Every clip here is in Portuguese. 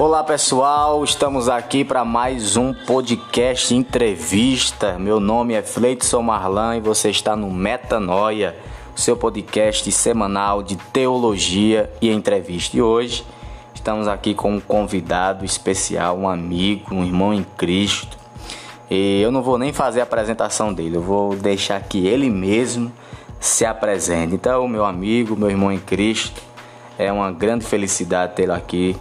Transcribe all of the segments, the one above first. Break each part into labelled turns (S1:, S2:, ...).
S1: Olá pessoal, estamos aqui para mais um podcast entrevista. Meu nome é Fleidson Marlan e você está no Metanoia, seu podcast semanal de teologia e entrevista. E hoje estamos aqui com um convidado especial, um amigo, um irmão em Cristo. E eu não vou nem fazer a apresentação dele, eu vou deixar que ele mesmo se apresente. Então, meu amigo, meu irmão em Cristo, é uma grande felicidade tê-lo aqui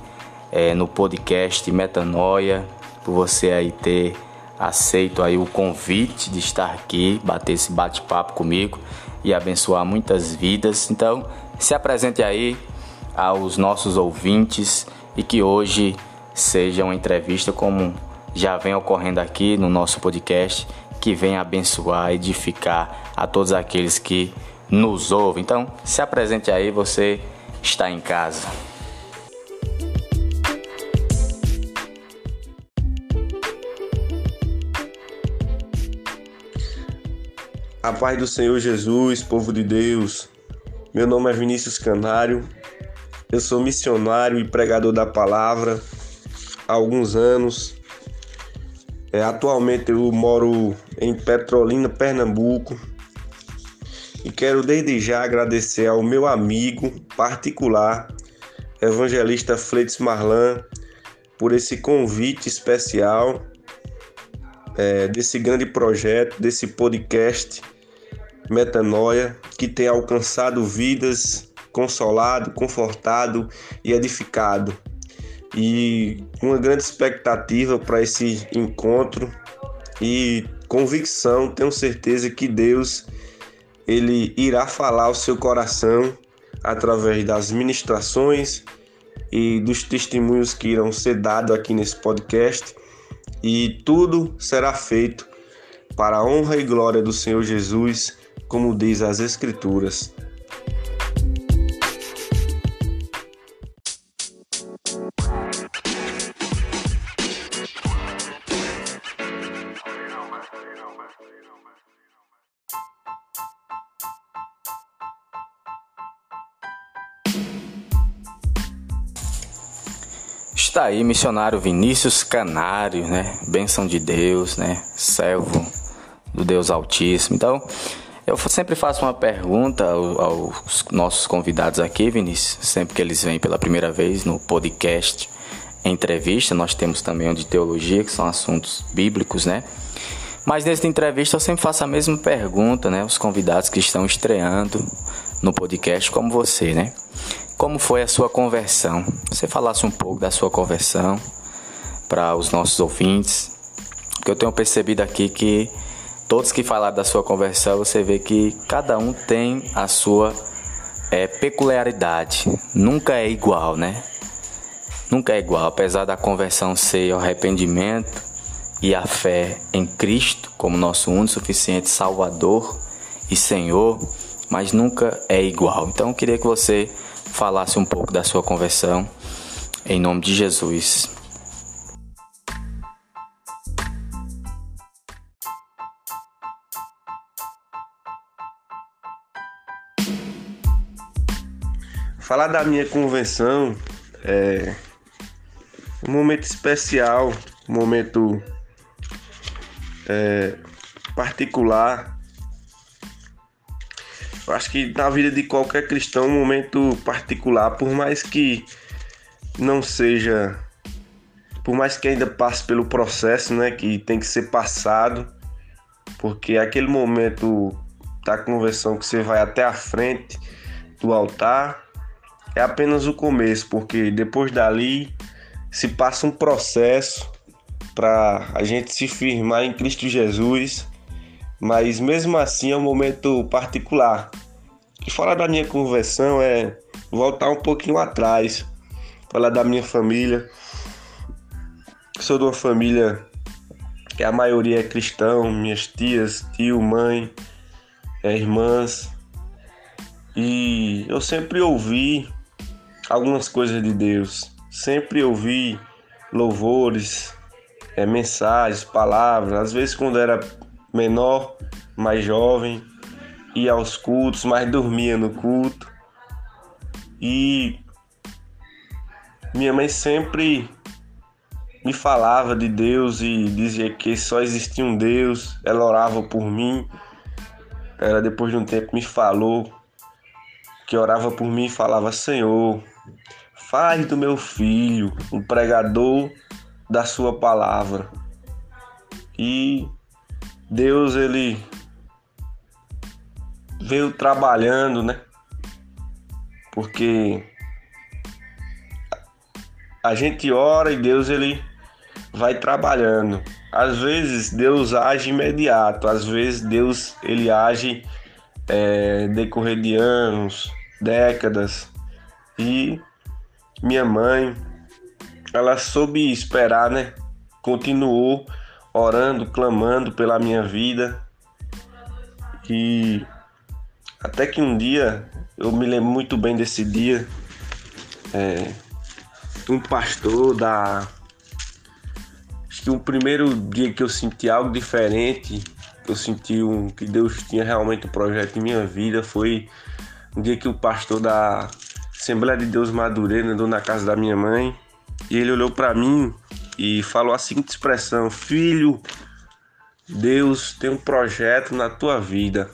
S1: é, no podcast Metanoia, por você aí ter aceito aí o convite de estar aqui, bater esse bate-papo comigo e abençoar muitas vidas. Então, se apresente aí aos nossos ouvintes e que hoje seja uma entrevista como já vem ocorrendo aqui no nosso podcast, que venha abençoar, edificar a todos aqueles que nos ouvem. Então, se apresente aí, você está em casa.
S2: A paz do Senhor Jesus, povo de Deus. Meu nome é Vinícius Canário. Eu sou missionário e pregador da palavra há alguns anos. É, atualmente eu moro em Petrolina, Pernambuco. E quero desde já agradecer ao meu amigo particular, evangelista Fleites Marlan, por esse convite especial é, desse grande projeto, desse podcast Metanoia, que tem alcançado vidas, consolado, confortado e edificado. E uma grande expectativa para esse encontro e convicção, tenho certeza que Deus ele irá falar ao seu coração através das ministrações e dos testemunhos que irão ser dados aqui nesse podcast e tudo será feito para a honra e glória do Senhor Jesus, como diz as Escrituras.
S1: Está aí missionário Vinícius Canário, né? Bênção de Deus, né? Servo do Deus Altíssimo. Então, eu sempre faço uma pergunta aos nossos convidados aqui, Vinícius, sempre que eles vêm pela primeira vez no podcast entrevista. Nós temos também o de teologia, que são assuntos bíblicos, né? Mas nessa entrevista eu sempre faço a mesma pergunta, né? Os convidados que estão estreando no podcast, como você, né? Como foi a sua conversão. Você falasse um pouco da sua conversão para os nossos ouvintes, porque eu tenho percebido aqui que todos que falaram da sua conversão, você vê que cada um tem a sua é, peculiaridade. Nunca é igual, né? Nunca é igual, apesar da conversão ser o arrependimento e a fé em Cristo como nosso único suficiente Salvador e Senhor, mas nunca é igual. Então eu queria que você falasse um pouco da sua conversão, em nome de Jesus.
S2: Falar da minha convenção é um momento especial, um momento é, particular eu acho que na vida de qualquer cristão, um momento particular, por mais que não seja. Por mais que ainda passe pelo processo, né? Que tem que ser passado, porque aquele momento da conversão que você vai até a frente do altar é apenas o começo, porque depois dali se passa um processo para a gente se firmar em Cristo Jesus mas mesmo assim é um momento particular. E falar da minha conversão é voltar um pouquinho atrás, falar da minha família. Sou de uma família que a maioria é cristão, minhas tias, tio, mãe, é, irmãs. E eu sempre ouvi algumas coisas de Deus, sempre ouvi louvores, é, mensagens, palavras. Às vezes, quando era menor, mais jovem, ia aos cultos, mas dormia no culto. E minha mãe sempre me falava de Deus e dizia que só existia um Deus, ela orava por mim. Ela depois de um tempo me falou que orava por mim e falava: Senhor, faz do meu filho um pregador da sua palavra. E Deus ele veio trabalhando, né? Porque a gente ora e Deus ele vai trabalhando. Às vezes Deus age imediato, às vezes Deus ele age é, decorrer de anos, décadas. E minha mãe, ela soube esperar, né? Continuou orando, clamando pela minha vida. E até que um dia, eu me lembro muito bem desse dia, é, um pastor da. Acho que o primeiro dia que eu senti algo diferente, que eu senti um, que Deus tinha realmente um projeto em minha vida, foi um dia que o pastor da Assembleia de Deus Madureira andou na casa da minha mãe e ele olhou para mim e falou a seguinte expressão: Filho, Deus tem um projeto na tua vida.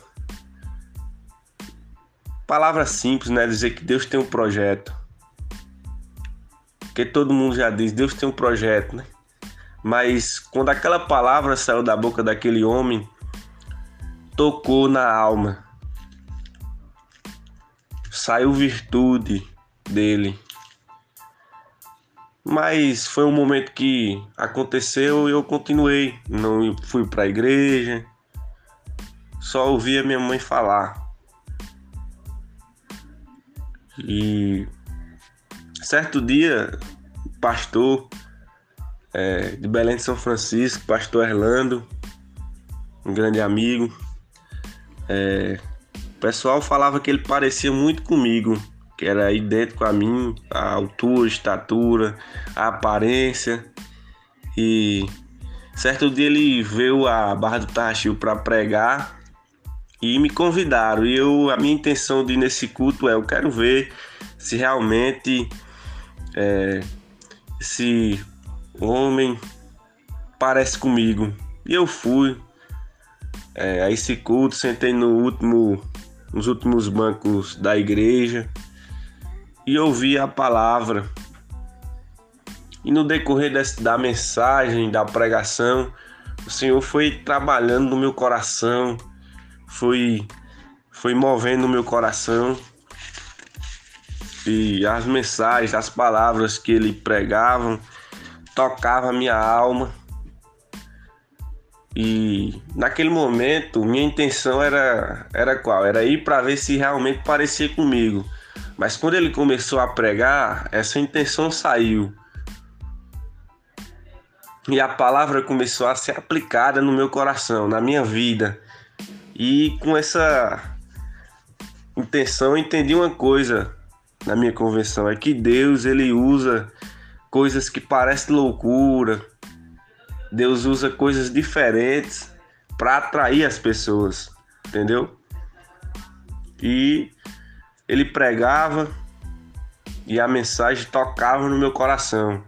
S2: Palavra simples, né? Dizer que Deus tem um projeto. Porque todo mundo já diz, Deus tem um projeto, né? Mas quando aquela palavra saiu da boca daquele homem, tocou na alma. Saiu virtude dele. Mas foi um momento que aconteceu e eu continuei. Não fui para a igreja. Só ouvia minha mãe falar. E certo dia, pastor é, de Belém de São Francisco, pastor Erlando, um grande amigo, é, o pessoal falava que ele parecia muito comigo, que era idêntico a mim, a altura, a estatura, a aparência. E certo dia ele veio a Barra do Tarrachil para pregar e me convidaram. E eu, a minha intenção de ir nesse culto é: eu quero ver se realmente é, esse homem parece comigo. E eu fui é, a esse culto, sentei no último, nos últimos bancos da igreja e ouvi a palavra. E no decorrer desse, da mensagem, da pregação, o Senhor foi trabalhando no meu coração, foi, foi movendo o meu coração. E as mensagens, as palavras que ele pregava tocavam a minha alma. E naquele momento, minha intenção era, era qual? Era ir para ver se realmente parecia comigo. Mas quando ele começou a pregar, essa intenção saiu. E a palavra começou a ser aplicada no meu coração, na minha vida. E com essa intenção eu entendi uma coisa na minha convenção, é que Deus ele usa coisas que parecem loucura. Deus usa coisas diferentes para atrair as pessoas, entendeu? E ele pregava e a mensagem tocava no meu coração.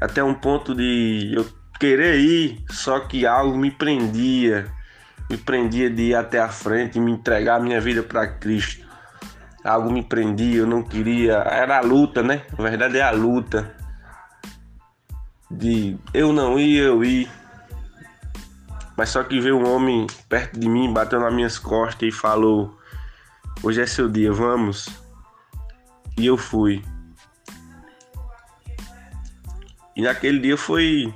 S2: Até um ponto de eu querer ir, só que algo me prendia, me prendia de ir até a frente e me entregar a minha vida para Cristo algo me prendia, eu não queria. Era a luta, né? Na verdade é a luta. De eu não ir, eu ir. Mas só que veio um homem perto de mim, bateu nas minhas costas e falou: Hoje é seu dia, vamos. E eu fui. E naquele dia foi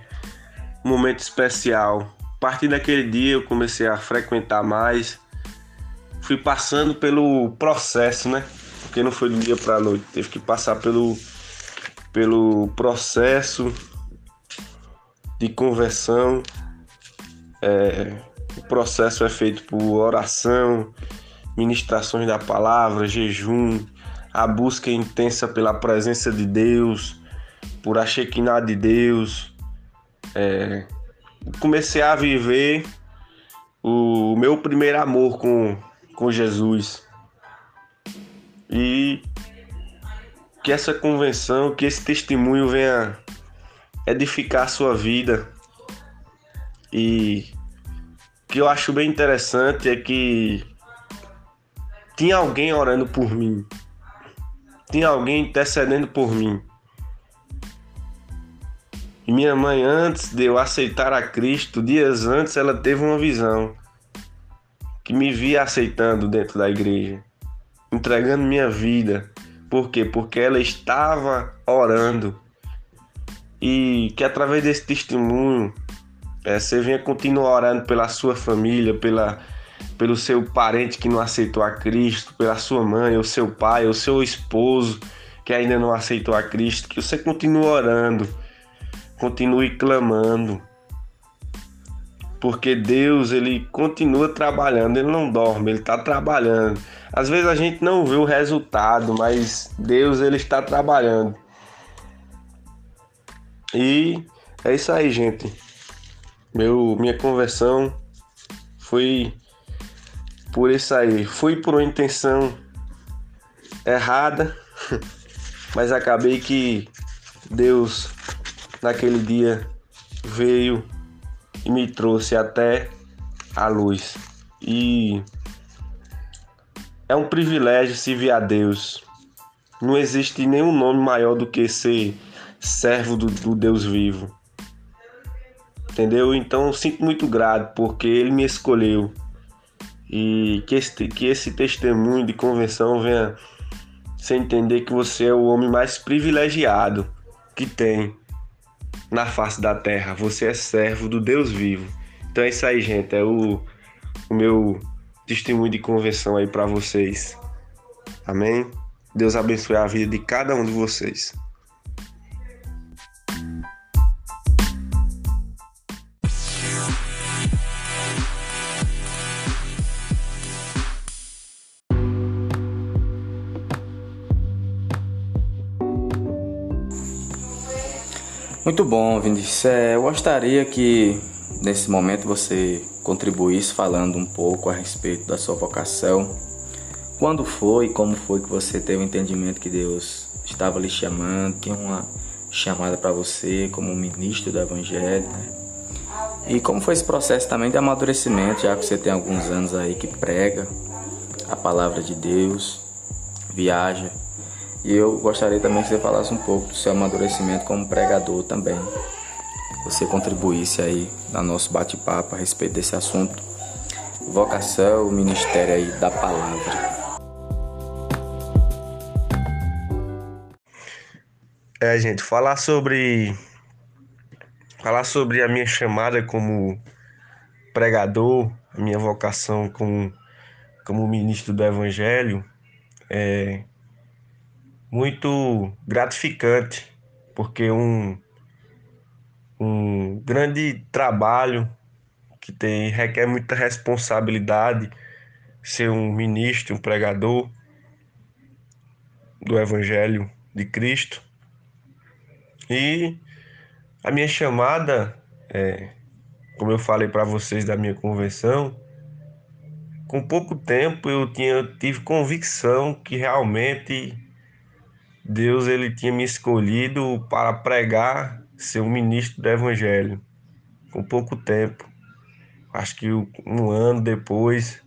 S2: um momento especial. A partir daquele dia eu comecei a frequentar mais fui passando pelo processo, né? Porque não foi do dia para noite, teve que passar pelo, pelo processo de conversão. É, o processo é feito por oração, ministrações da palavra, jejum, a busca intensa pela presença de Deus, por a Shekinah de Deus. É, comecei a viver o meu primeiro amor com, com Jesus. E que essa convenção, que esse testemunho venha edificar a sua vida. E o que eu acho bem interessante é que tinha alguém orando por mim. Tinha alguém intercedendo por mim. E minha mãe, antes de eu aceitar a Cristo, dias antes, ela teve uma visão que me via aceitando dentro da igreja, entregando minha vida. Por quê? Porque ela estava orando. E que através desse testemunho é, você venha continuar orando pela sua família, pela, pelo seu parente que não aceitou a Cristo, pela sua mãe, o seu pai, o seu esposo que ainda não aceitou a Cristo, que você continue orando continue clamando. Porque Deus, ele continua trabalhando, ele não dorme, ele está trabalhando. Às vezes a gente não vê o resultado, mas Deus, ele está trabalhando. E é isso aí, gente. Meu, minha conversão foi por isso aí. Fui por uma intenção errada, mas acabei que Deus naquele dia veio e me trouxe até a luz. E é um privilégio servir a Deus. Não existe nenhum nome maior do que ser servo do, do Deus vivo. Entendeu? Então sinto muito grato porque Ele me escolheu. E que esse, que esse testemunho de convenção venha você entender que você é o homem mais privilegiado que tem na face da terra. Você é servo do Deus vivo. Então é isso aí, gente. É o, o meu testemunho de convenção aí para vocês. Amém? Deus abençoe a vida de cada um de vocês.
S1: Muito bom, Vinícius. É, eu gostaria que nesse momento você contribuísse falando um pouco a respeito da sua vocação. Quando foi e como foi que você teve o entendimento que Deus estava lhe chamando, tinha uma chamada para você como ministro do Evangelho, né? E como foi esse processo também de amadurecimento, já que você tem alguns anos aí que prega a palavra de Deus, viaja e eu gostaria também que você falasse um pouco do seu amadurecimento como pregador também. Você contribuísse aí no nosso bate-papo a respeito desse assunto. Vocação, ministério aí da palavra.
S2: É, gente, falar sobre falar sobre a minha chamada como pregador, a minha vocação como como ministro do evangelho, é, muito gratificante, porque um, um grande trabalho que tem requer muita responsabilidade ser um ministro, um pregador do Evangelho de Cristo. E a minha chamada, é, como eu falei para vocês da minha convenção, com pouco tempo eu tinha tive convicção que realmente Deus ele tinha me escolhido para pregar, ser um ministro do Evangelho, com pouco tempo. Acho que um ano depois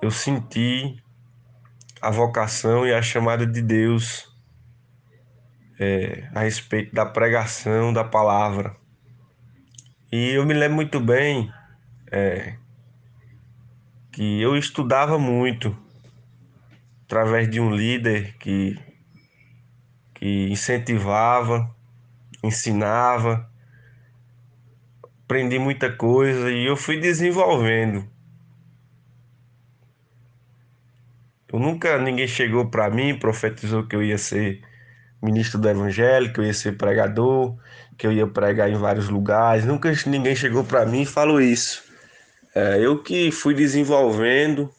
S2: eu senti a vocação e a chamada de Deus é, a respeito da pregação da palavra. E eu me lembro muito bem é, que eu estudava muito através de um líder que que incentivava, ensinava, aprendi muita coisa e eu fui desenvolvendo. Eu nunca ninguém chegou para mim, profetizou que eu ia ser ministro do evangelho, que eu ia ser pregador, que eu ia pregar em vários lugares. Nunca ninguém chegou para mim e falou isso. É, eu que fui desenvolvendo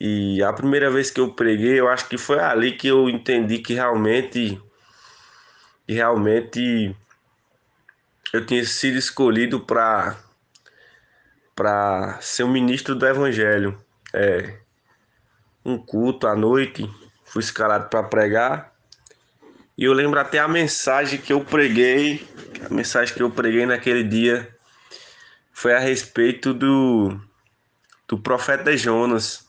S2: e a primeira vez que eu preguei, eu acho que foi ali que eu entendi que realmente, que realmente eu tinha sido escolhido para para ser um ministro do evangelho. É, um culto à noite, fui escalado para pregar E eu lembro até a mensagem que eu preguei, a mensagem que eu preguei naquele dia foi a respeito do, do profeta Jonas.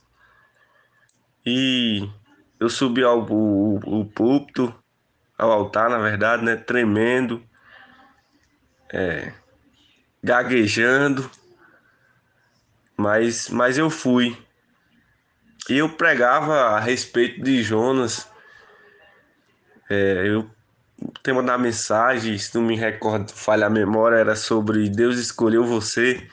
S2: E eu subi ao o, o púlpito, ao altar, na verdade, né? Tremendo, é, gaguejando, mas, mas eu fui. E eu pregava a respeito de Jonas é, eu o tema da mensagem, se não me recordo, falha a memória, era sobre Deus escolheu você.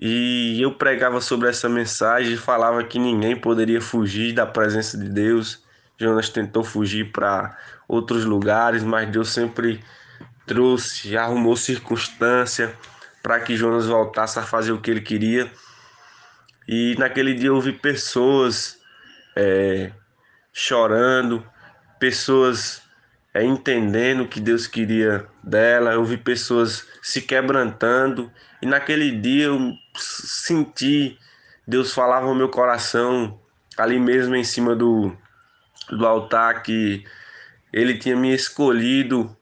S2: E eu pregava sobre essa mensagem e falava que ninguém poderia fugir da presença de Deus. Jonas tentou fugir para outros lugares, mas Deus sempre trouxe, arrumou circunstância para que Jonas voltasse a fazer o que ele queria. E naquele dia eu vi pessoas é, chorando, pessoas é, entendendo o que Deus queria dela, eu vi pessoas se quebrantando, e naquele dia eu senti Deus falava no meu coração, ali mesmo em cima do, do altar, que Ele tinha me escolhido,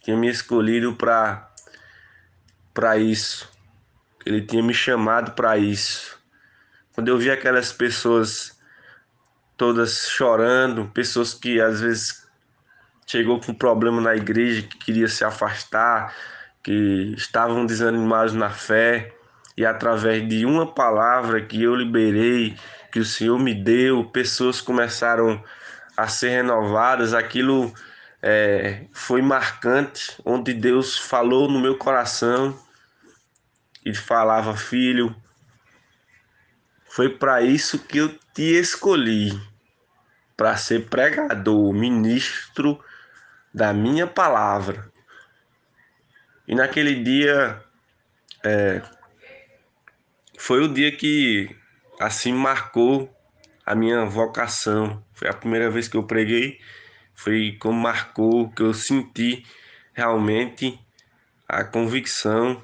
S2: tinha me escolhido para para isso, Ele tinha me chamado para isso. Quando eu vi aquelas pessoas todas chorando, pessoas que às vezes chegou com problema na igreja, que queria se afastar, que estavam desanimados na fé, e através de uma palavra que eu liberei, que o Senhor me deu, pessoas começaram a ser renovadas, aquilo é, foi marcante, onde Deus falou no meu coração e falava, filho, foi para isso que eu te escolhi, para ser pregador, ministro da minha palavra. E naquele dia é, foi o dia que assim marcou a minha vocação. Foi a primeira vez que eu preguei, foi como marcou que eu senti realmente a convicção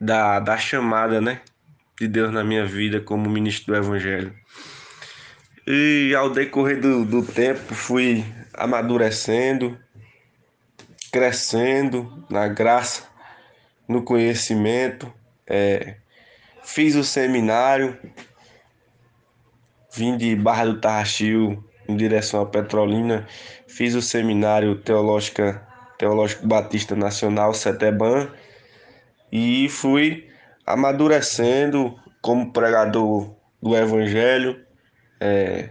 S2: da, da chamada, né? de Deus na minha vida como ministro do Evangelho. E ao decorrer do, do tempo fui amadurecendo, crescendo na graça, no conhecimento. É, fiz o seminário, vim de Barra do Tarraxil em direção a Petrolina, fiz o seminário Teológica, Teológico Batista Nacional, CETEBAN, e fui amadurecendo como pregador do Evangelho, é,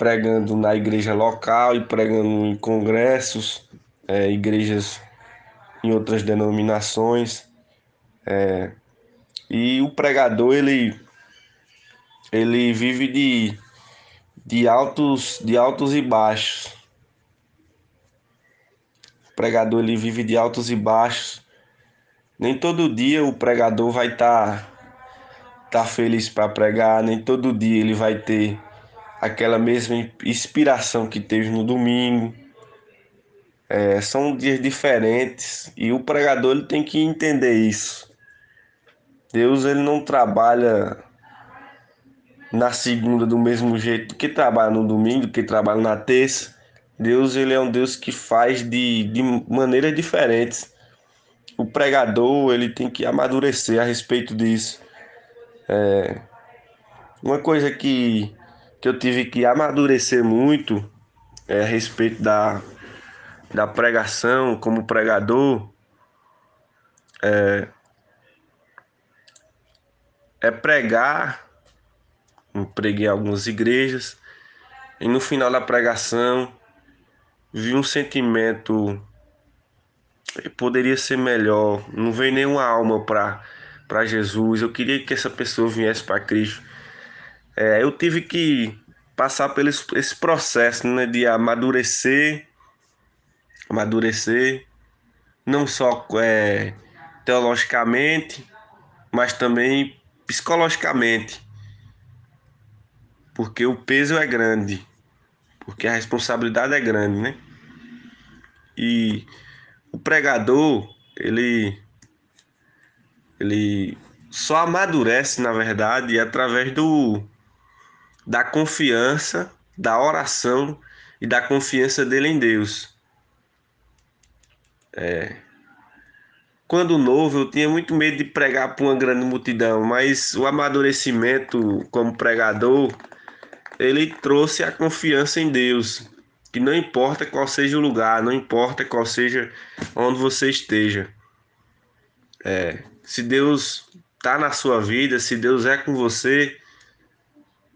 S2: pregando na igreja local e pregando em congressos, é, igrejas em outras denominações. É, e o pregador ele, ele vive de, de, altos, de altos e baixos. O pregador ele vive de altos e baixos nem todo dia o pregador vai estar tá, tá feliz para pregar, nem todo dia ele vai ter aquela mesma inspiração que teve no domingo. É, são dias diferentes e o pregador ele tem que entender isso. Deus ele não trabalha na segunda do mesmo jeito que trabalha no domingo, que trabalha na terça. Deus ele é um Deus que faz de, de maneiras diferentes o pregador ele tem que amadurecer a respeito disso. É, uma coisa que, que eu tive que amadurecer muito é a respeito da, da pregação como pregador é, é pregar. Eu preguei algumas igrejas e no final da pregação vi um sentimento poderia ser melhor. Não veio nenhuma alma para para Jesus. Eu queria que essa pessoa viesse para Cristo. É, eu tive que passar pelo esse processo né, de amadurecer, amadurecer, não só é, teologicamente, mas também psicologicamente, porque o peso é grande, porque a responsabilidade é grande, né? E o pregador, ele ele só amadurece, na verdade, através do da confiança, da oração e da confiança dele em Deus. É. Quando novo, eu tinha muito medo de pregar para uma grande multidão, mas o amadurecimento como pregador, ele trouxe a confiança em Deus, que não importa qual seja o lugar, não importa qual seja onde você esteja. É, se Deus está na sua vida, se Deus é com você,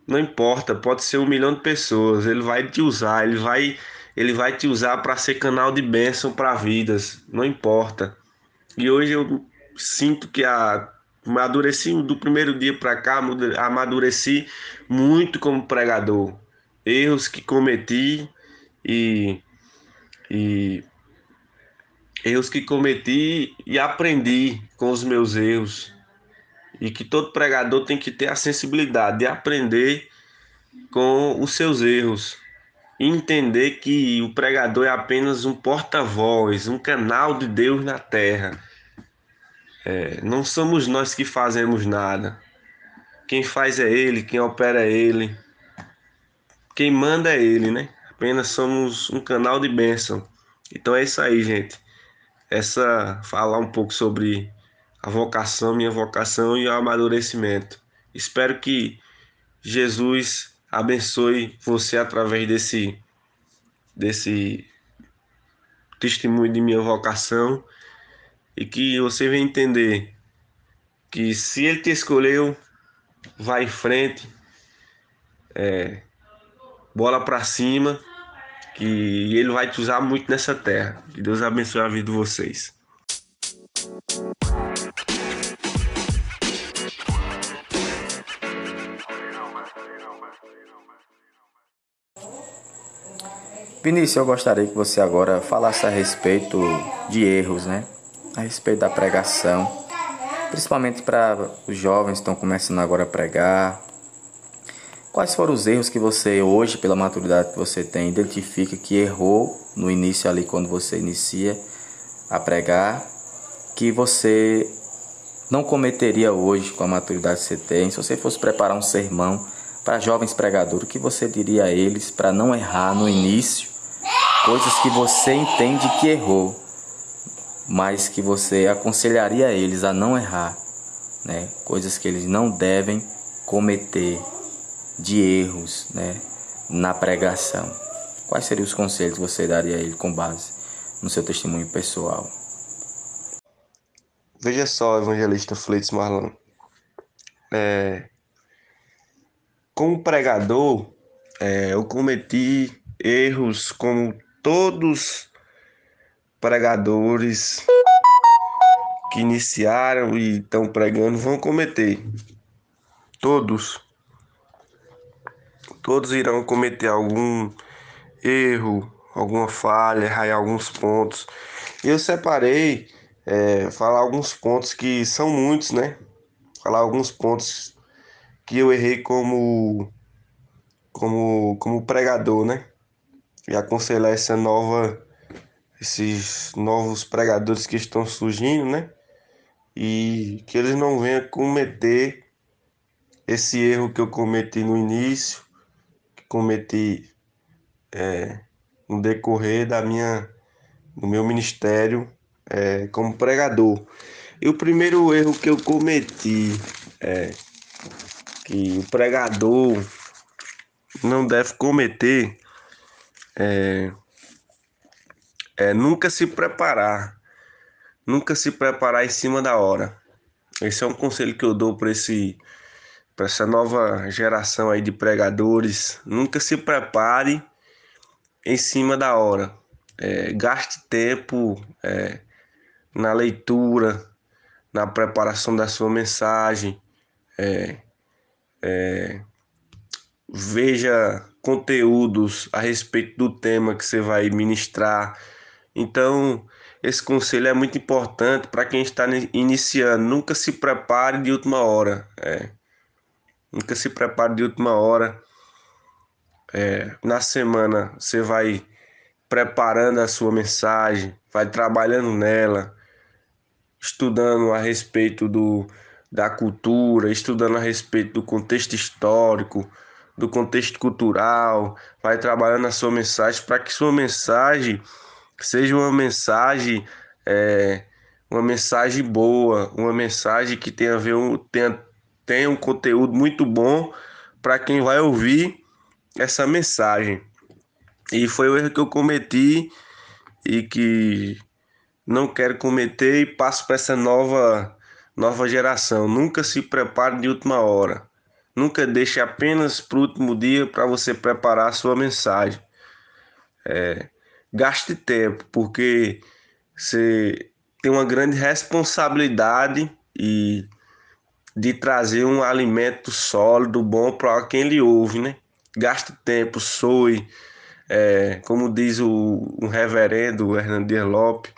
S2: não importa, pode ser um milhão de pessoas, ele vai te usar, ele vai, ele vai te usar para ser canal de bênção para vidas, não importa. E hoje eu sinto que a amadureci do primeiro dia para cá, amadureci muito como pregador. Erros que cometi e, e erros que cometi e aprendi com os meus erros. E que todo pregador tem que ter a sensibilidade de aprender com os seus erros. Entender que o pregador é apenas um porta-voz, um canal de Deus na terra. É, não somos nós que fazemos nada. Quem faz é Ele, quem opera é Ele. Quem manda é Ele, né? Apenas somos um canal de bênção. Então é isso aí, gente essa falar um pouco sobre a vocação, minha vocação e o amadurecimento. Espero que Jesus abençoe você através desse desse testemunho de minha vocação e que você venha entender que se ele te escolheu, vai em frente, é, bola para cima que ele vai te usar muito nessa terra. Que Deus abençoe a vida de vocês.
S1: Vinícius, eu gostaria que você agora falasse a respeito de erros, né? A respeito da pregação, principalmente para os jovens que estão começando agora a pregar, Quais foram os erros que você hoje, pela maturidade que você tem, identifica que errou no início ali quando você inicia a pregar, que você não cometeria hoje com a maturidade que você tem? Se você fosse preparar um sermão para jovens pregadores, o que você diria a eles para não errar no início? Coisas que você entende que errou, mas que você aconselharia eles a não errar, né? Coisas que eles não devem cometer de erros né, na pregação. Quais seriam os conselhos que você daria a ele com base no seu testemunho pessoal?
S2: Veja só, evangelista Fleites Marlon. É, como pregador, é, eu cometi erros como todos pregadores que iniciaram e estão pregando vão cometer. Todos todos irão cometer algum erro, alguma falha, errar em alguns pontos. Eu separei, é, falar alguns pontos que são muitos, né? Falar alguns pontos que eu errei como, como, como pregador, né? E aconselhar essa nova, esses novos pregadores que estão surgindo, né? E que eles não venham cometer esse erro que eu cometi no início cometi é, no decorrer da minha, do meu ministério é, como pregador. E o primeiro erro que eu cometi é que o pregador não deve cometer é, é nunca se preparar, nunca se preparar em cima da hora. Esse é um conselho que eu dou para esse para essa nova geração aí de pregadores, nunca se prepare em cima da hora. É, gaste tempo é, na leitura, na preparação da sua mensagem, é, é, veja conteúdos a respeito do tema que você vai ministrar. Então, esse conselho é muito importante para quem está iniciando. Nunca se prepare de última hora. É. Nunca se prepare de última hora. É, na semana você vai preparando a sua mensagem, vai trabalhando nela, estudando a respeito do, da cultura, estudando a respeito do contexto histórico, do contexto cultural, vai trabalhando a sua mensagem para que sua mensagem seja uma mensagem é, uma mensagem boa, uma mensagem que tenha a ver um, tenha, tenha um conteúdo muito bom para quem vai ouvir essa mensagem. E foi o erro que eu cometi e que não quero cometer e passo para essa nova nova geração. Nunca se prepare de última hora. Nunca deixe apenas para o último dia para você preparar a sua mensagem. É, gaste tempo, porque você tem uma grande responsabilidade e de trazer um alimento sólido, bom para quem lhe ouve, né? Gaste tempo, soe, é, como diz o, o reverendo Hernandes Lopes,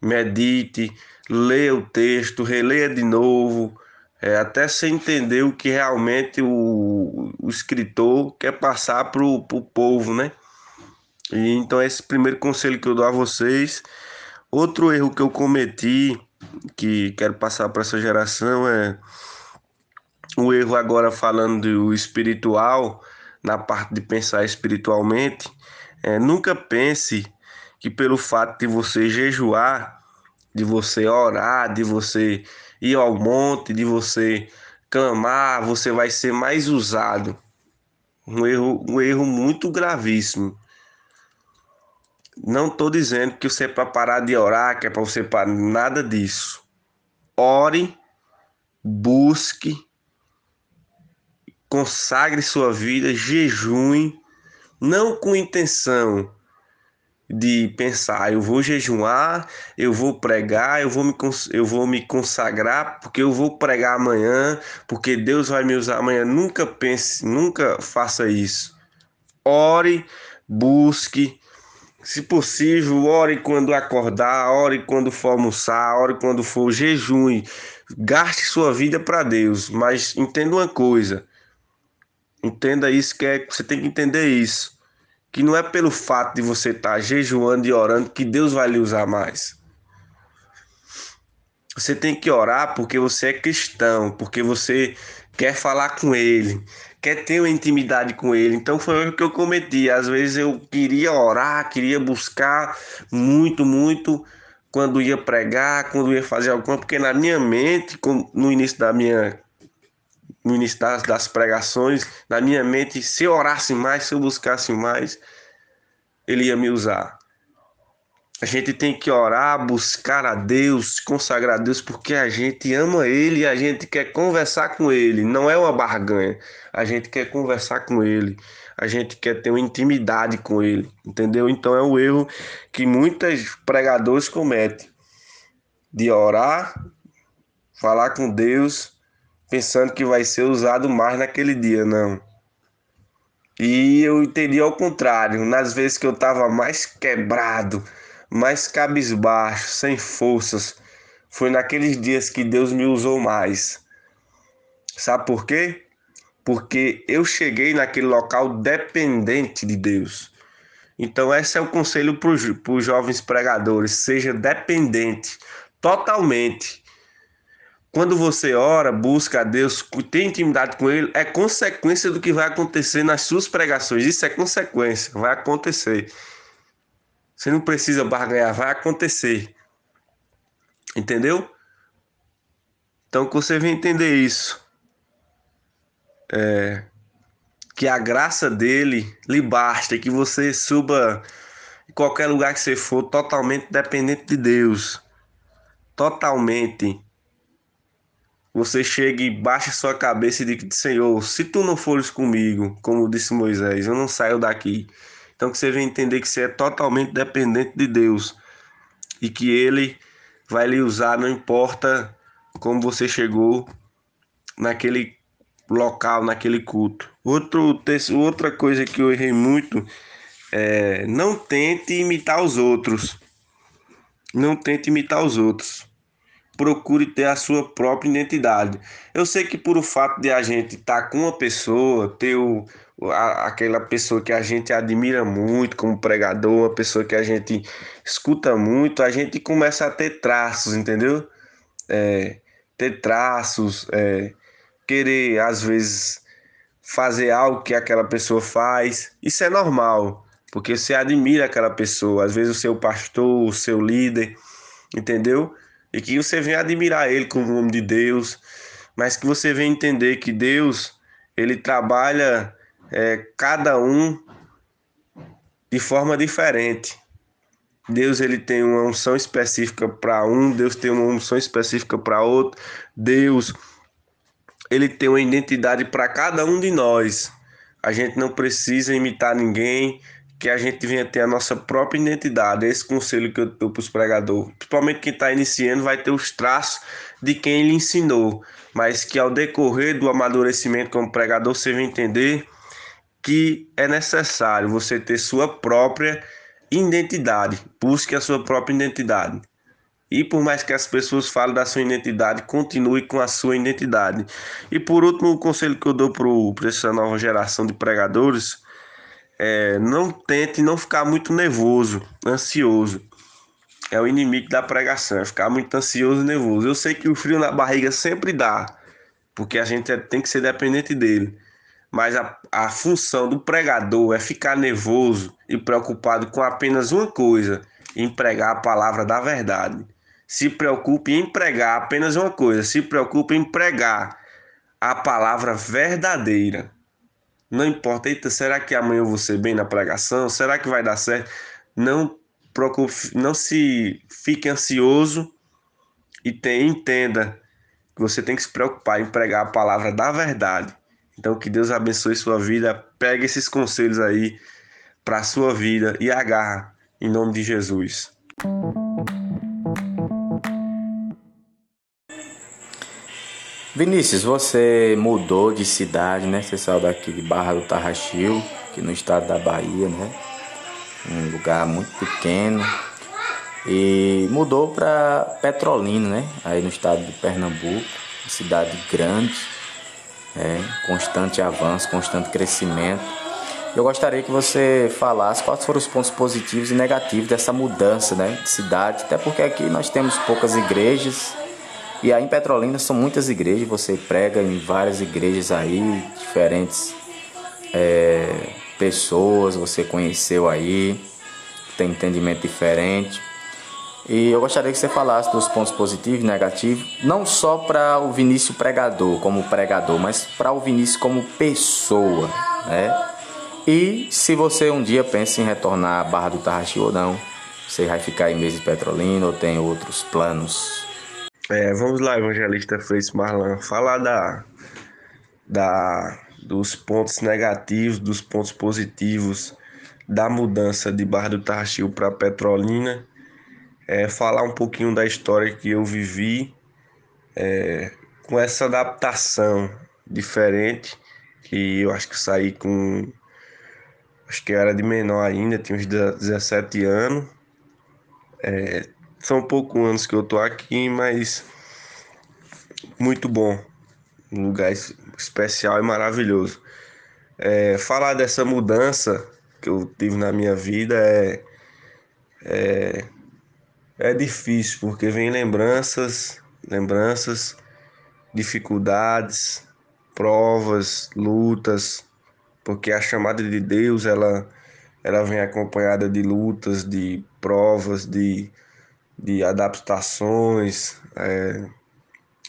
S2: medite, leia o texto, releia de novo, é, até você entender o que realmente o, o escritor quer passar para o povo, né? E, então, esse primeiro conselho que eu dou a vocês. Outro erro que eu cometi, que quero passar para essa geração, é o erro agora falando do espiritual, na parte de pensar espiritualmente, é, nunca pense que pelo fato de você jejuar, de você orar, de você ir ao monte, de você clamar, você vai ser mais usado. Um erro, um erro muito gravíssimo. Não estou dizendo que você é para parar de orar, que é para você parar, nada disso. Ore, busque, consagre sua vida, jejue, não com intenção de pensar, eu vou jejuar, eu vou pregar, eu vou me, eu vou me consagrar, porque eu vou pregar amanhã, porque Deus vai me usar amanhã. Nunca pense, nunca faça isso. Ore, busque, se possível, ore quando acordar, ore quando for almoçar, ore quando for jejum. Gaste sua vida para Deus, mas entenda uma coisa. Entenda isso que é, você tem que entender isso que não é pelo fato de você estar tá jejuando e orando que Deus vai lhe usar mais. Você tem que orar porque você é cristão, porque você quer falar com Ele, quer ter uma intimidade com Ele. Então foi o que eu cometi. Às vezes eu queria orar, queria buscar muito, muito quando ia pregar, quando ia fazer alguma, porque na minha mente, no início da minha no início das, das pregações, na minha mente, se eu orasse mais, se eu buscasse mais, ele ia me usar. A gente tem que orar, buscar a Deus, consagrar a Deus, porque a gente ama Ele e a gente quer conversar com Ele. Não é uma barganha. A gente quer conversar com Ele. A gente quer ter uma intimidade com Ele. Entendeu? Então é o erro que muitos pregadores cometem. De orar, falar com Deus, pensando que vai ser usado mais naquele dia, não. E eu entendi ao contrário, nas vezes que eu estava mais quebrado, mais cabisbaixo, sem forças, foi naqueles dias que Deus me usou mais. Sabe por quê? Porque eu cheguei naquele local dependente de Deus. Então, esse é o conselho para os jovens pregadores: seja dependente totalmente quando você ora, busca a Deus, tem intimidade com Ele, é consequência do que vai acontecer nas suas pregações. Isso é consequência, vai acontecer. Você não precisa barganhar, vai acontecer. Entendeu? Então que você vem entender isso. É, que a graça dele lhe basta, que você suba em qualquer lugar que você for, totalmente dependente de Deus. Totalmente você chega e baixa sua cabeça e diz: Senhor, se tu não fores comigo, como disse Moisés, eu não saio daqui. Então que você venha entender que você é totalmente dependente de Deus e que Ele vai lhe usar, não importa como você chegou naquele local, naquele culto. Outro, outra coisa que eu errei muito é não tente imitar os outros. Não tente imitar os outros procure ter a sua própria identidade. Eu sei que por o fato de a gente estar tá com uma pessoa, ter o, a, aquela pessoa que a gente admira muito como pregador, uma pessoa que a gente escuta muito, a gente começa a ter traços, entendeu? É, ter traços, é, querer às vezes fazer algo que aquela pessoa faz. Isso é normal, porque você admira aquela pessoa, às vezes o seu pastor, o seu líder, entendeu? E que você vem admirar ele como homem de Deus, mas que você vem entender que Deus, ele trabalha é, cada um de forma diferente. Deus ele tem uma unção específica para um, Deus tem uma unção específica para outro. Deus ele tem uma identidade para cada um de nós. A gente não precisa imitar ninguém, que a gente venha ter a nossa própria identidade. Esse conselho que eu dou para os pregadores, principalmente quem está iniciando, vai ter os traços de quem lhe ensinou, mas que ao decorrer do amadurecimento como pregador, você vai entender que é necessário você ter sua própria identidade. Busque a sua própria identidade. E por mais que as pessoas falem da sua identidade, continue com a sua identidade. E por último, o conselho que eu dou para essa nova geração de pregadores é não tente não ficar muito nervoso, ansioso. É o inimigo da pregação, é ficar muito ansioso e nervoso. Eu sei que o frio na barriga sempre dá, porque a gente é, tem que ser dependente dele. Mas a, a função do pregador é ficar nervoso e preocupado com apenas uma coisa: em pregar a palavra da verdade se preocupe em pregar apenas uma coisa: se preocupe em pregar a palavra verdadeira. Não importa, eita, será que amanhã eu vou ser bem na pregação? Será que vai dar certo? Não preocupe, não se fique ansioso e tem, entenda que você tem que se preocupar em pregar a palavra da verdade. Então que Deus abençoe sua vida. Pegue esses conselhos aí para sua vida e agarra em nome de Jesus.
S1: Vinícius, você mudou de cidade, né? Você saiu daqui de Barra do Tarraxil, aqui no estado da Bahia, né? Um lugar muito pequeno. E mudou para Petrolina, né? Aí no estado de Pernambuco, cidade grande, é, constante avanço, constante crescimento. Eu gostaria que você falasse quais foram os pontos positivos e negativos dessa mudança, né, de cidade, até porque aqui nós temos poucas igrejas e aí em Petrolina são muitas igrejas, você prega em várias igrejas aí, diferentes é, pessoas, você conheceu aí, tem entendimento diferente. E eu gostaria que você falasse dos pontos positivos e negativos, não só para o Vinícius pregador, como pregador, mas para o Vinícius como pessoa, né? E se você um dia pensa em retornar à Barra do Tarraxi ou não, você vai ficar em Mesa de Petrolina ou tem outros planos?
S2: É, vamos lá, evangelista Freitas Marlan, falar da, da, dos pontos negativos, dos pontos positivos da mudança de Barra do Tarraxil para Petrolina, é, falar um pouquinho da história que eu vivi é, com essa adaptação diferente, que eu acho que saí com. Acho que eu era de menor ainda, tinha uns 17 anos. É, são poucos anos que eu tô aqui, mas muito bom. Um lugar especial e maravilhoso. É, falar dessa mudança que eu tive na minha vida é, é, é difícil, porque vem lembranças, lembranças, dificuldades, provas, lutas, porque a chamada de Deus ela, ela vem acompanhada de lutas, de provas, de de adaptações. É...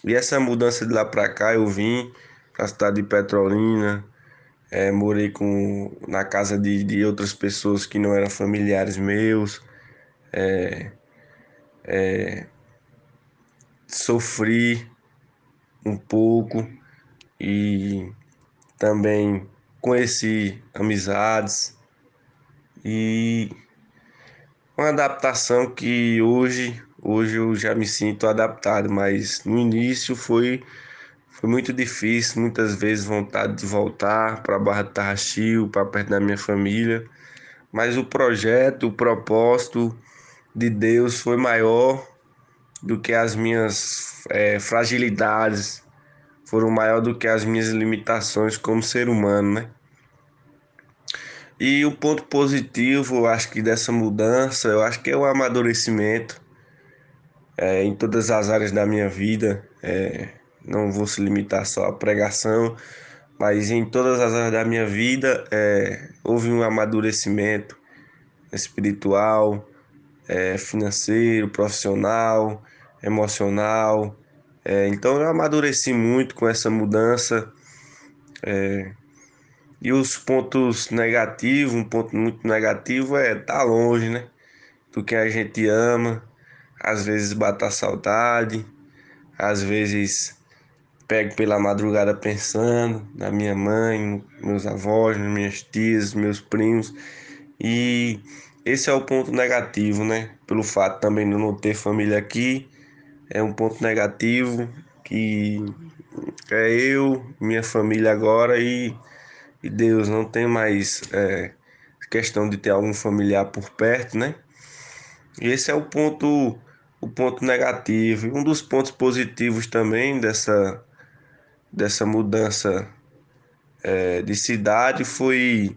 S2: E essa mudança de lá para cá eu vim para a cidade de Petrolina, é, morei com, na casa de, de outras pessoas que não eram familiares meus. É, é, sofri um pouco e também conheci amizades e uma adaptação que hoje, hoje eu já me sinto adaptado, mas no início foi, foi muito difícil, muitas vezes vontade de voltar para Barra do Tarraxil, para perto da minha família, mas o projeto, o propósito de Deus foi maior do que as minhas é, fragilidades, foram maior do que as minhas limitações como ser humano, né? E o ponto positivo, eu acho que dessa mudança, eu acho que é o amadurecimento é, em todas as áreas da minha vida. É, não vou se limitar só à pregação, mas em todas as áreas da minha vida é, houve um amadurecimento espiritual, é, financeiro, profissional, emocional. É, então eu amadureci muito com essa mudança. É, e os pontos negativos, um ponto muito negativo é estar tá longe, né? Do que a gente ama. Às vezes bata saudade, às vezes pego pela madrugada pensando na minha mãe, meus avós, minhas tias, meus primos. E esse é o ponto negativo, né? Pelo fato também de não ter família aqui, é um ponto negativo que é eu, minha família agora e, e Deus não tem mais é, questão de ter algum familiar por perto, né? E esse é o ponto o ponto negativo. Um dos pontos positivos também dessa dessa mudança é, de cidade foi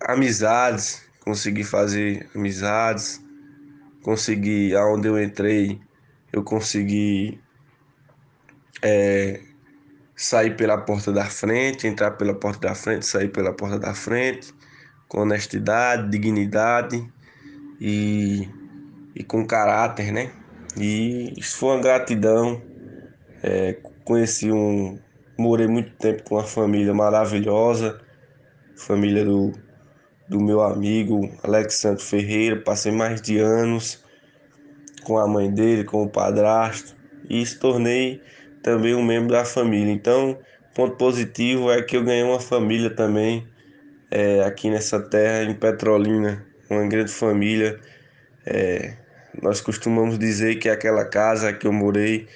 S2: amizades consegui fazer amizades, consegui, aonde eu entrei, eu consegui é, sair pela porta da frente, entrar pela porta da frente, sair pela porta da frente, com honestidade, dignidade e, e com caráter, né? E isso foi uma gratidão. É, conheci um. Morei muito tempo com uma família maravilhosa, família do do meu amigo Alexandre Ferreira. Passei mais de anos com a mãe dele, com o padrasto e se tornei também um membro da família. Então, ponto positivo é que eu ganhei uma família também é, aqui nessa terra, em Petrolina, uma grande família. É, nós costumamos dizer que aquela casa que eu morei,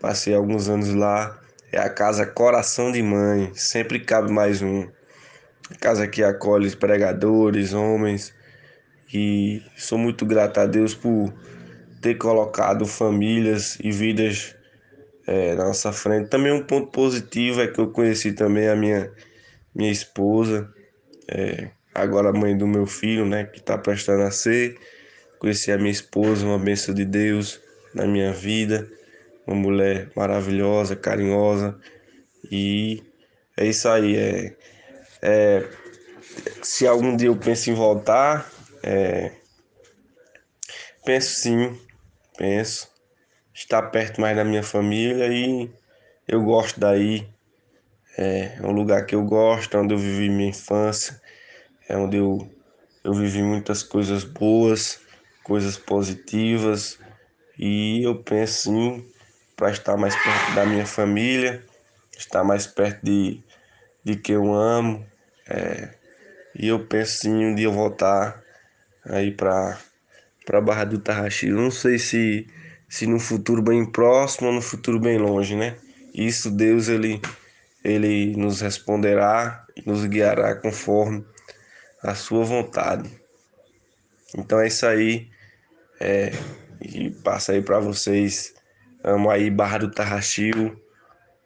S2: passei alguns anos lá, é a casa coração de mãe, sempre cabe mais um casa que acolhe pregadores, homens. E sou muito grato a Deus por ter colocado famílias e vidas é, na nossa frente. Também um ponto positivo é que eu conheci também a minha, minha esposa, é, agora mãe do meu filho, né, que está prestando a ser. Conheci a minha esposa, uma bênção de Deus na minha vida, uma mulher maravilhosa, carinhosa. E é isso aí, é é, se algum dia eu penso em voltar, é, penso sim, penso. Estar perto mais da minha família e eu gosto daí. É, é um lugar que eu gosto, onde eu vivi minha infância, é onde eu, eu vivi muitas coisas boas, coisas positivas. E eu penso sim para estar mais perto da minha família, estar mais perto de, de que eu amo, é, e eu penso sim um dia voltar aí para para Barra do Tarraxi. Não sei se se no futuro bem próximo ou no futuro bem longe, né? Isso Deus ele ele nos responderá e nos guiará conforme a sua vontade. Então é isso aí. É, e passa aí para vocês. Amo aí Barra do Tarraxil,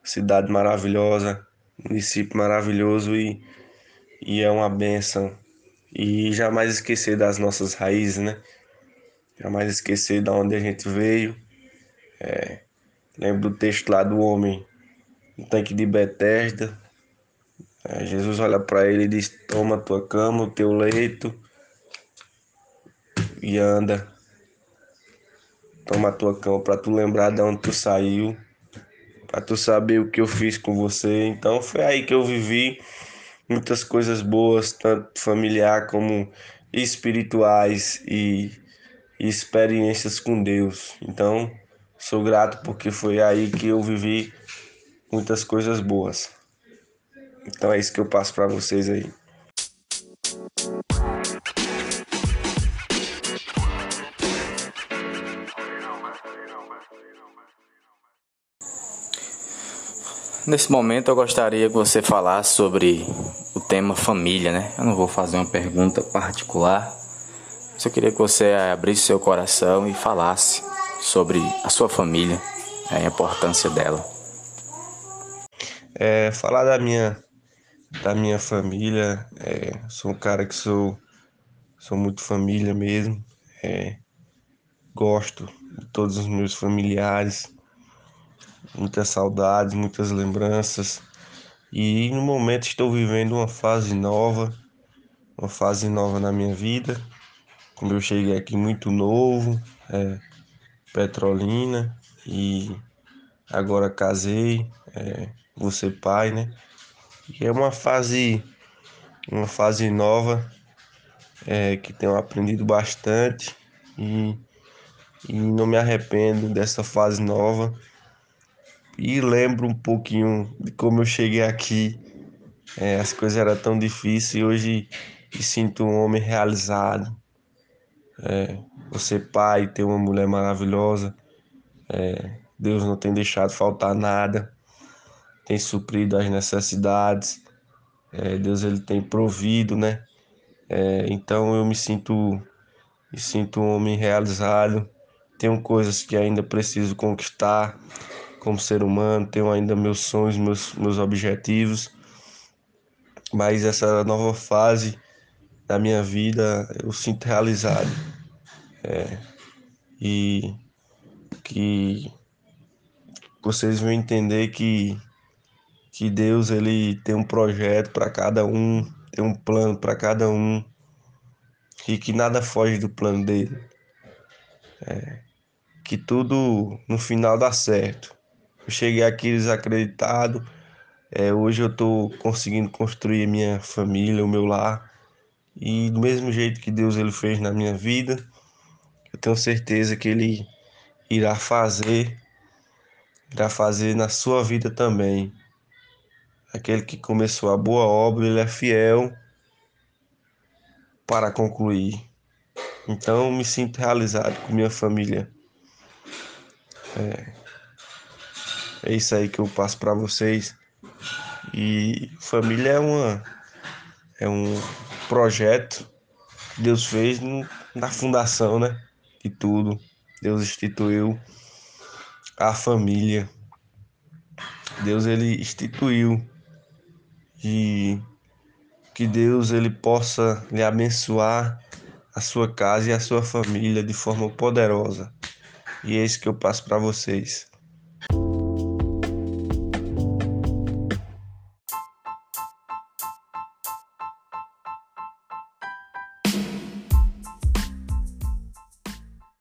S2: cidade maravilhosa, município maravilhoso e e é uma benção. E jamais esquecer das nossas raízes, né? Jamais esquecer de onde a gente veio. É, lembro do texto lá do homem no tanque de Betesda. É, Jesus olha para ele e diz: Toma tua cama, o teu leito e anda. Toma a tua cama para tu lembrar de onde tu saiu, para tu saber o que eu fiz com você. Então foi aí que eu vivi muitas coisas boas, tanto familiar como espirituais e, e experiências com Deus. Então, sou grato porque foi aí que eu vivi muitas coisas boas. Então é isso que eu passo para vocês aí.
S1: Nesse momento eu gostaria que você falasse sobre o tema família, né? Eu não vou fazer uma pergunta particular, eu queria que você abrisse seu coração e falasse sobre a sua família, a importância dela.
S2: É, falar da minha da minha família, é, sou um cara que sou sou muito família mesmo, é, gosto de todos os meus familiares muitas saudades, muitas lembranças. E no momento estou vivendo uma fase nova, uma fase nova na minha vida. Como eu cheguei aqui muito novo, é, Petrolina, e agora casei, é, ser pai, né? E é uma fase, uma fase nova é, que tenho aprendido bastante e, e não me arrependo dessa fase nova. E lembro um pouquinho de como eu cheguei aqui. É, as coisas eram tão difíceis e hoje me sinto um homem realizado. É, você pai, ter uma mulher maravilhosa. É, Deus não tem deixado faltar nada. Tem suprido as necessidades. É, Deus ele tem provido, né? É, então eu me sinto, me sinto um homem realizado. Tenho coisas que ainda preciso conquistar como ser humano, tenho ainda meus sonhos, meus, meus objetivos. Mas essa nova fase da minha vida eu sinto realizado. É, e que vocês vão entender que, que Deus ele tem um projeto para cada um, tem um plano para cada um e que nada foge do plano dele. É, que tudo no final dá certo. Eu cheguei aqui desacreditado, é, hoje eu estou conseguindo construir minha família, o meu lar e do mesmo jeito que Deus ele fez na minha vida, eu tenho certeza que ele irá fazer, irá fazer na sua vida também. Aquele que começou a boa obra, ele é fiel para concluir. Então me sinto realizado com minha família. É, é isso aí que eu passo para vocês. E família é uma é um projeto que Deus fez na fundação, né? De tudo. Deus instituiu a família. Deus ele instituiu e que Deus ele possa lhe abençoar a sua casa e a sua família de forma poderosa. E é isso que eu passo para vocês.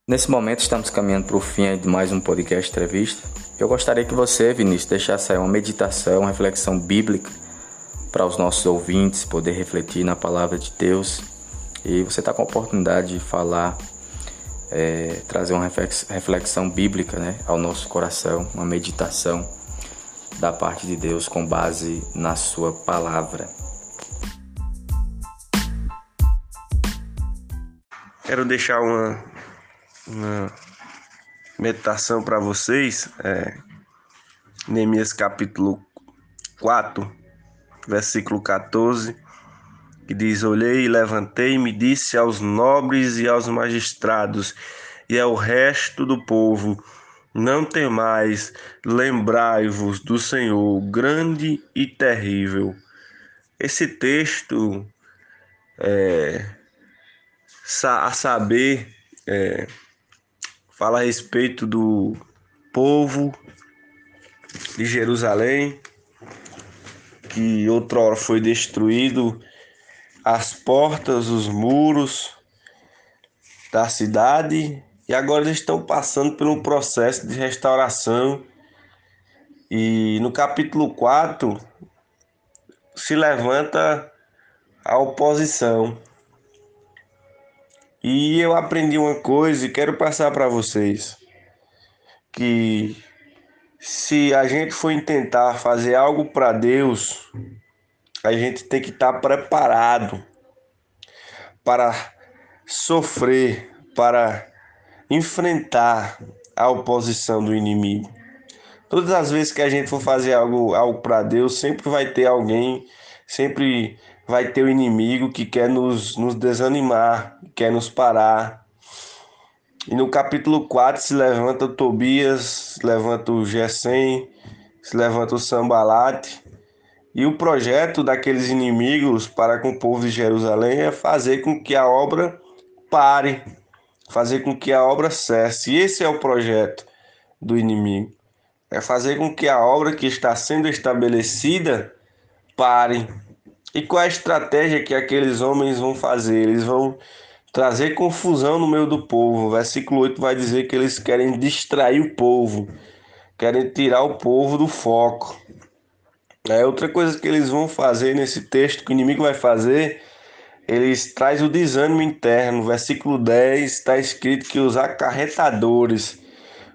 S1: Nesse momento estamos caminhando para o fim de mais um podcast entrevista. Eu gostaria que você, Vinícius, deixasse aí uma meditação, uma reflexão bíblica para os nossos ouvintes poder refletir na palavra de Deus. E você está com a oportunidade de falar, é, trazer uma reflexão bíblica né, ao nosso coração, uma meditação da parte de Deus com base na sua palavra.
S2: Quero deixar uma uma meditação para vocês, é, Neemias capítulo 4, versículo 14, que diz: Olhei e levantei e me disse aos nobres e aos magistrados e ao resto do povo: Não temais, lembrai-vos do Senhor, grande e terrível. Esse texto, é, a saber, é, fala a respeito do povo de Jerusalém, que outrora foi destruído as portas, os muros da cidade, e agora eles estão passando por um processo de restauração. E no capítulo 4 se levanta a oposição. E eu aprendi uma coisa e quero passar para vocês que se a gente for tentar fazer algo para Deus, a gente tem que estar tá preparado para sofrer, para enfrentar a oposição do inimigo. Todas as vezes que a gente for fazer algo, algo para Deus, sempre vai ter alguém, sempre vai ter o inimigo que quer nos, nos desanimar, quer nos parar. E no capítulo 4 se levanta o Tobias, se levanta o Gesem, se levanta o Sambalate. E o projeto daqueles inimigos para com o povo de Jerusalém é fazer com que a obra pare, fazer com que a obra cesse. E esse é o projeto do inimigo. É fazer com que a obra que está sendo estabelecida parem. E qual a estratégia que aqueles homens vão fazer? Eles vão trazer confusão no meio do povo. O versículo 8 vai dizer que eles querem distrair o povo, querem tirar o povo do foco. É outra coisa que eles vão fazer nesse texto que o inimigo vai fazer, eles traz o desânimo interno. Versículo 10 está escrito que os acarretadores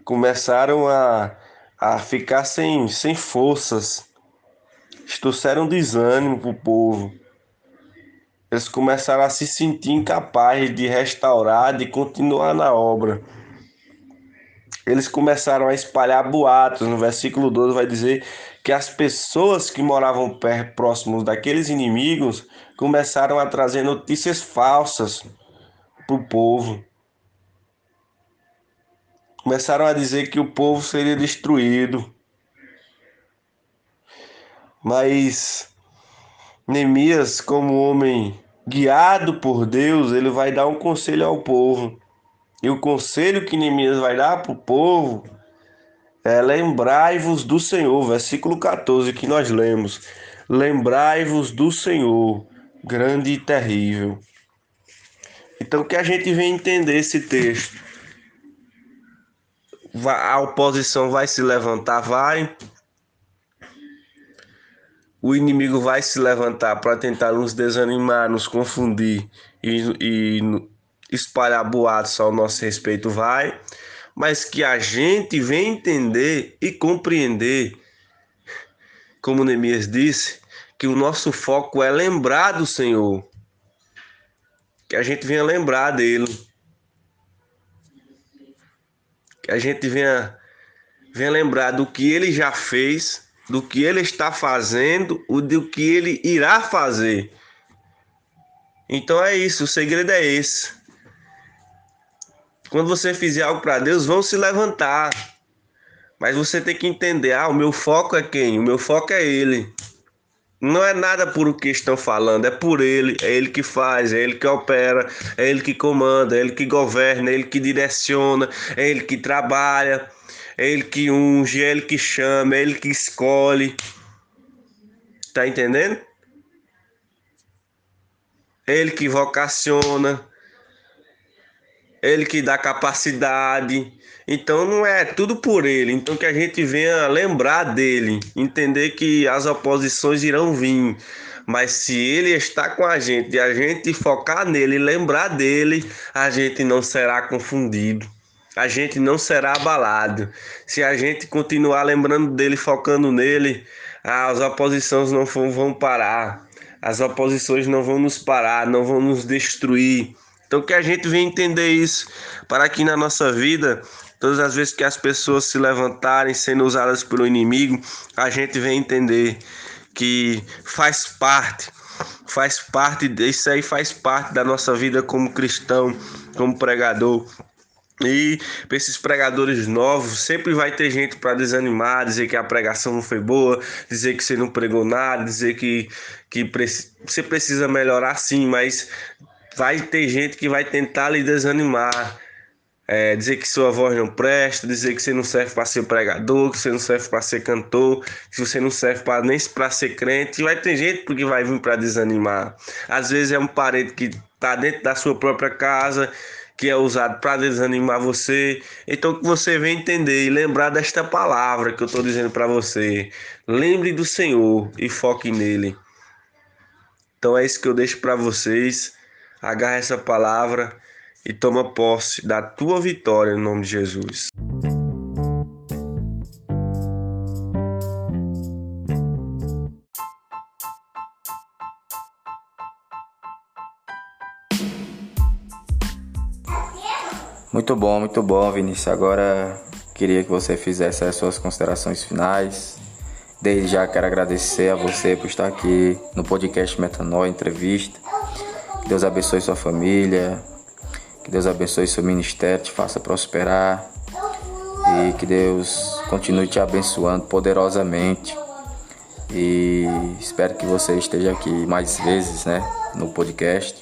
S2: começaram a, a ficar sem, sem forças, trouxeram desânimo para o povo. Eles começaram a se sentir incapazes de restaurar, de continuar na obra. Eles começaram a espalhar boatos. No versículo 12 vai dizer que as pessoas que moravam perto, próximos daqueles inimigos começaram a trazer notícias falsas para o povo. Começaram a dizer que o povo seria destruído. Mas Neemias, como homem guiado por Deus, ele vai dar um conselho ao povo. E o conselho que Neemias vai dar para o povo é lembrai-vos do Senhor, versículo 14 que nós lemos. Lembrai-vos do Senhor, grande e terrível. Então que a gente vem entender esse texto. A oposição vai se levantar, vai, o inimigo vai se levantar para tentar nos desanimar, nos confundir e, e espalhar boatos ao nosso respeito, vai, mas que a gente venha entender e compreender, como Neemias disse, que o nosso foco é lembrar do Senhor, que a gente venha lembrar dele, que a gente venha, venha lembrar do que ele já fez do que ele está fazendo, o do que ele irá fazer. Então é isso, o segredo é esse. Quando você fizer algo para Deus, vão se levantar. Mas você tem que entender, ah, o meu foco é quem? O meu foco é ele. Não é nada por o que estão falando, é por ele, é ele que faz, é ele que opera, é ele que comanda, é ele que governa, é ele que direciona, é ele que trabalha é ele que unge, é ele que chama, é ele que escolhe. Tá entendendo? É ele que vocaciona, é ele que dá capacidade. Então não é tudo por ele. Então que a gente venha lembrar dele, entender que as oposições irão vir. Mas se ele está com a gente e a gente focar nele, lembrar dele, a gente não será confundido a gente não será abalado. Se a gente continuar lembrando dele, focando nele, as oposições não vão parar. As oposições não vão nos parar, não vão nos destruir. Então que a gente venha entender isso para que na nossa vida, todas as vezes que as pessoas se levantarem sendo usadas pelo inimigo, a gente venha entender que faz parte, faz parte, isso aí faz parte da nossa vida como cristão, como pregador. E para esses pregadores novos, sempre vai ter gente para desanimar, dizer que a pregação não foi boa, dizer que você não pregou nada, dizer que, que você precisa melhorar sim, mas vai ter gente que vai tentar lhe desanimar. É, dizer que sua voz não presta, dizer que você não serve para ser pregador, que você não serve para ser cantor, que você não serve para nem para ser crente. Vai ter gente que vai vir para desanimar. Às vezes é um parente que está dentro da sua própria casa que é usado para desanimar você. Então que você venha entender e lembrar desta palavra que eu estou dizendo para você. Lembre do Senhor e foque nele. Então é isso que eu deixo para vocês. Agarre essa palavra e toma posse da tua vitória em nome de Jesus.
S1: Muito bom, muito bom, Vinícius. Agora queria que você fizesse as suas considerações finais. Desde já quero agradecer a você por estar aqui no podcast Metanol Entrevista. Que Deus abençoe sua família, que Deus abençoe seu ministério, te faça prosperar e que Deus continue te abençoando poderosamente. E espero que você esteja aqui mais vezes, né, no podcast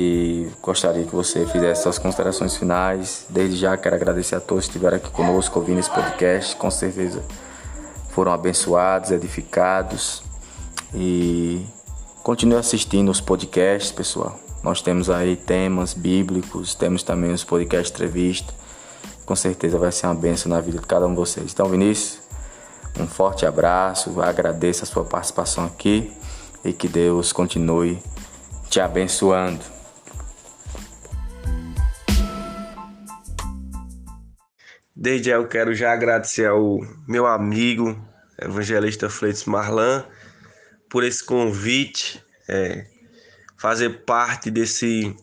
S1: e gostaria que você fizesse suas considerações finais. Desde já quero agradecer a todos que estiveram aqui conosco ouvindo esse podcast. Com certeza foram abençoados, edificados E continue assistindo os podcasts, pessoal. Nós temos aí temas bíblicos, temos também os podcasts entrevista. Com certeza vai ser uma bênção na vida de cada um de vocês. Então, Vinícius, um forte abraço, agradeço a sua participação aqui e que Deus continue te abençoando.
S2: Desde eu quero já agradecer ao meu amigo, evangelista Fleitos Marlan, por esse convite, é, fazer parte desse,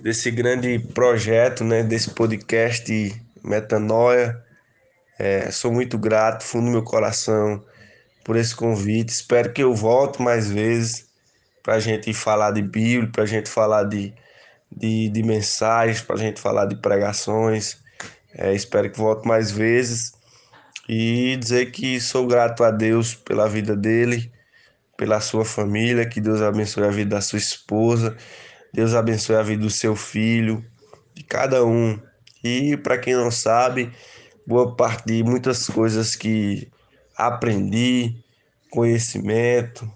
S2: desse grande projeto, né, desse podcast Metanoia. É, sou muito grato, fundo do meu coração, por esse convite. Espero que eu volte mais vezes para a gente falar de Bíblia, para a gente falar de, de, de mensagens, para a gente falar de pregações. É, espero que volte mais vezes e dizer que sou grato a Deus pela vida dele, pela sua família, que Deus abençoe a vida da sua esposa, Deus abençoe a vida do seu filho, de cada um. E para quem não sabe, boa parte de muitas coisas que aprendi, conhecimento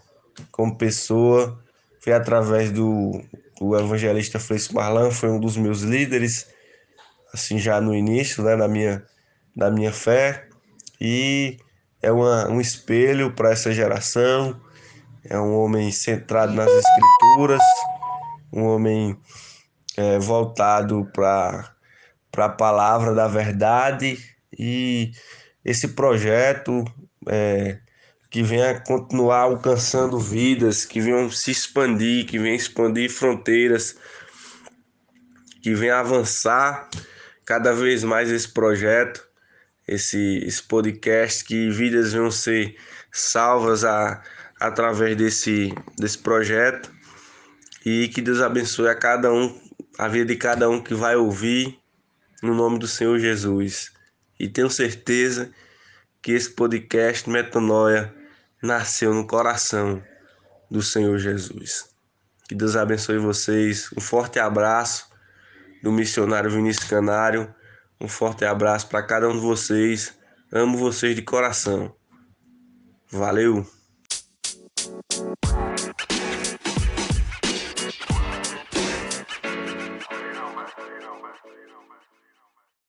S2: como pessoa, foi através do, do evangelista Fresco Marlan, foi um dos meus líderes assim já no início, né, na minha, da minha fé, e é uma, um espelho para essa geração. É um homem centrado nas escrituras, um homem é, voltado para a palavra da verdade e esse projeto é, que venha continuar alcançando vidas, que venham se expandir, que venha expandir fronteiras, que venha avançar cada vez mais esse projeto, esse, esse podcast, que vidas vão ser salvas a, através desse, desse projeto e que Deus abençoe a cada um, a vida de cada um que vai ouvir, no nome do Senhor Jesus. E tenho certeza que esse podcast Metanoia nasceu no coração do Senhor Jesus. Que Deus abençoe vocês. Um forte abraço do missionário Vinícius Canário. Um forte abraço para cada um de vocês. Amo vocês de coração. Valeu!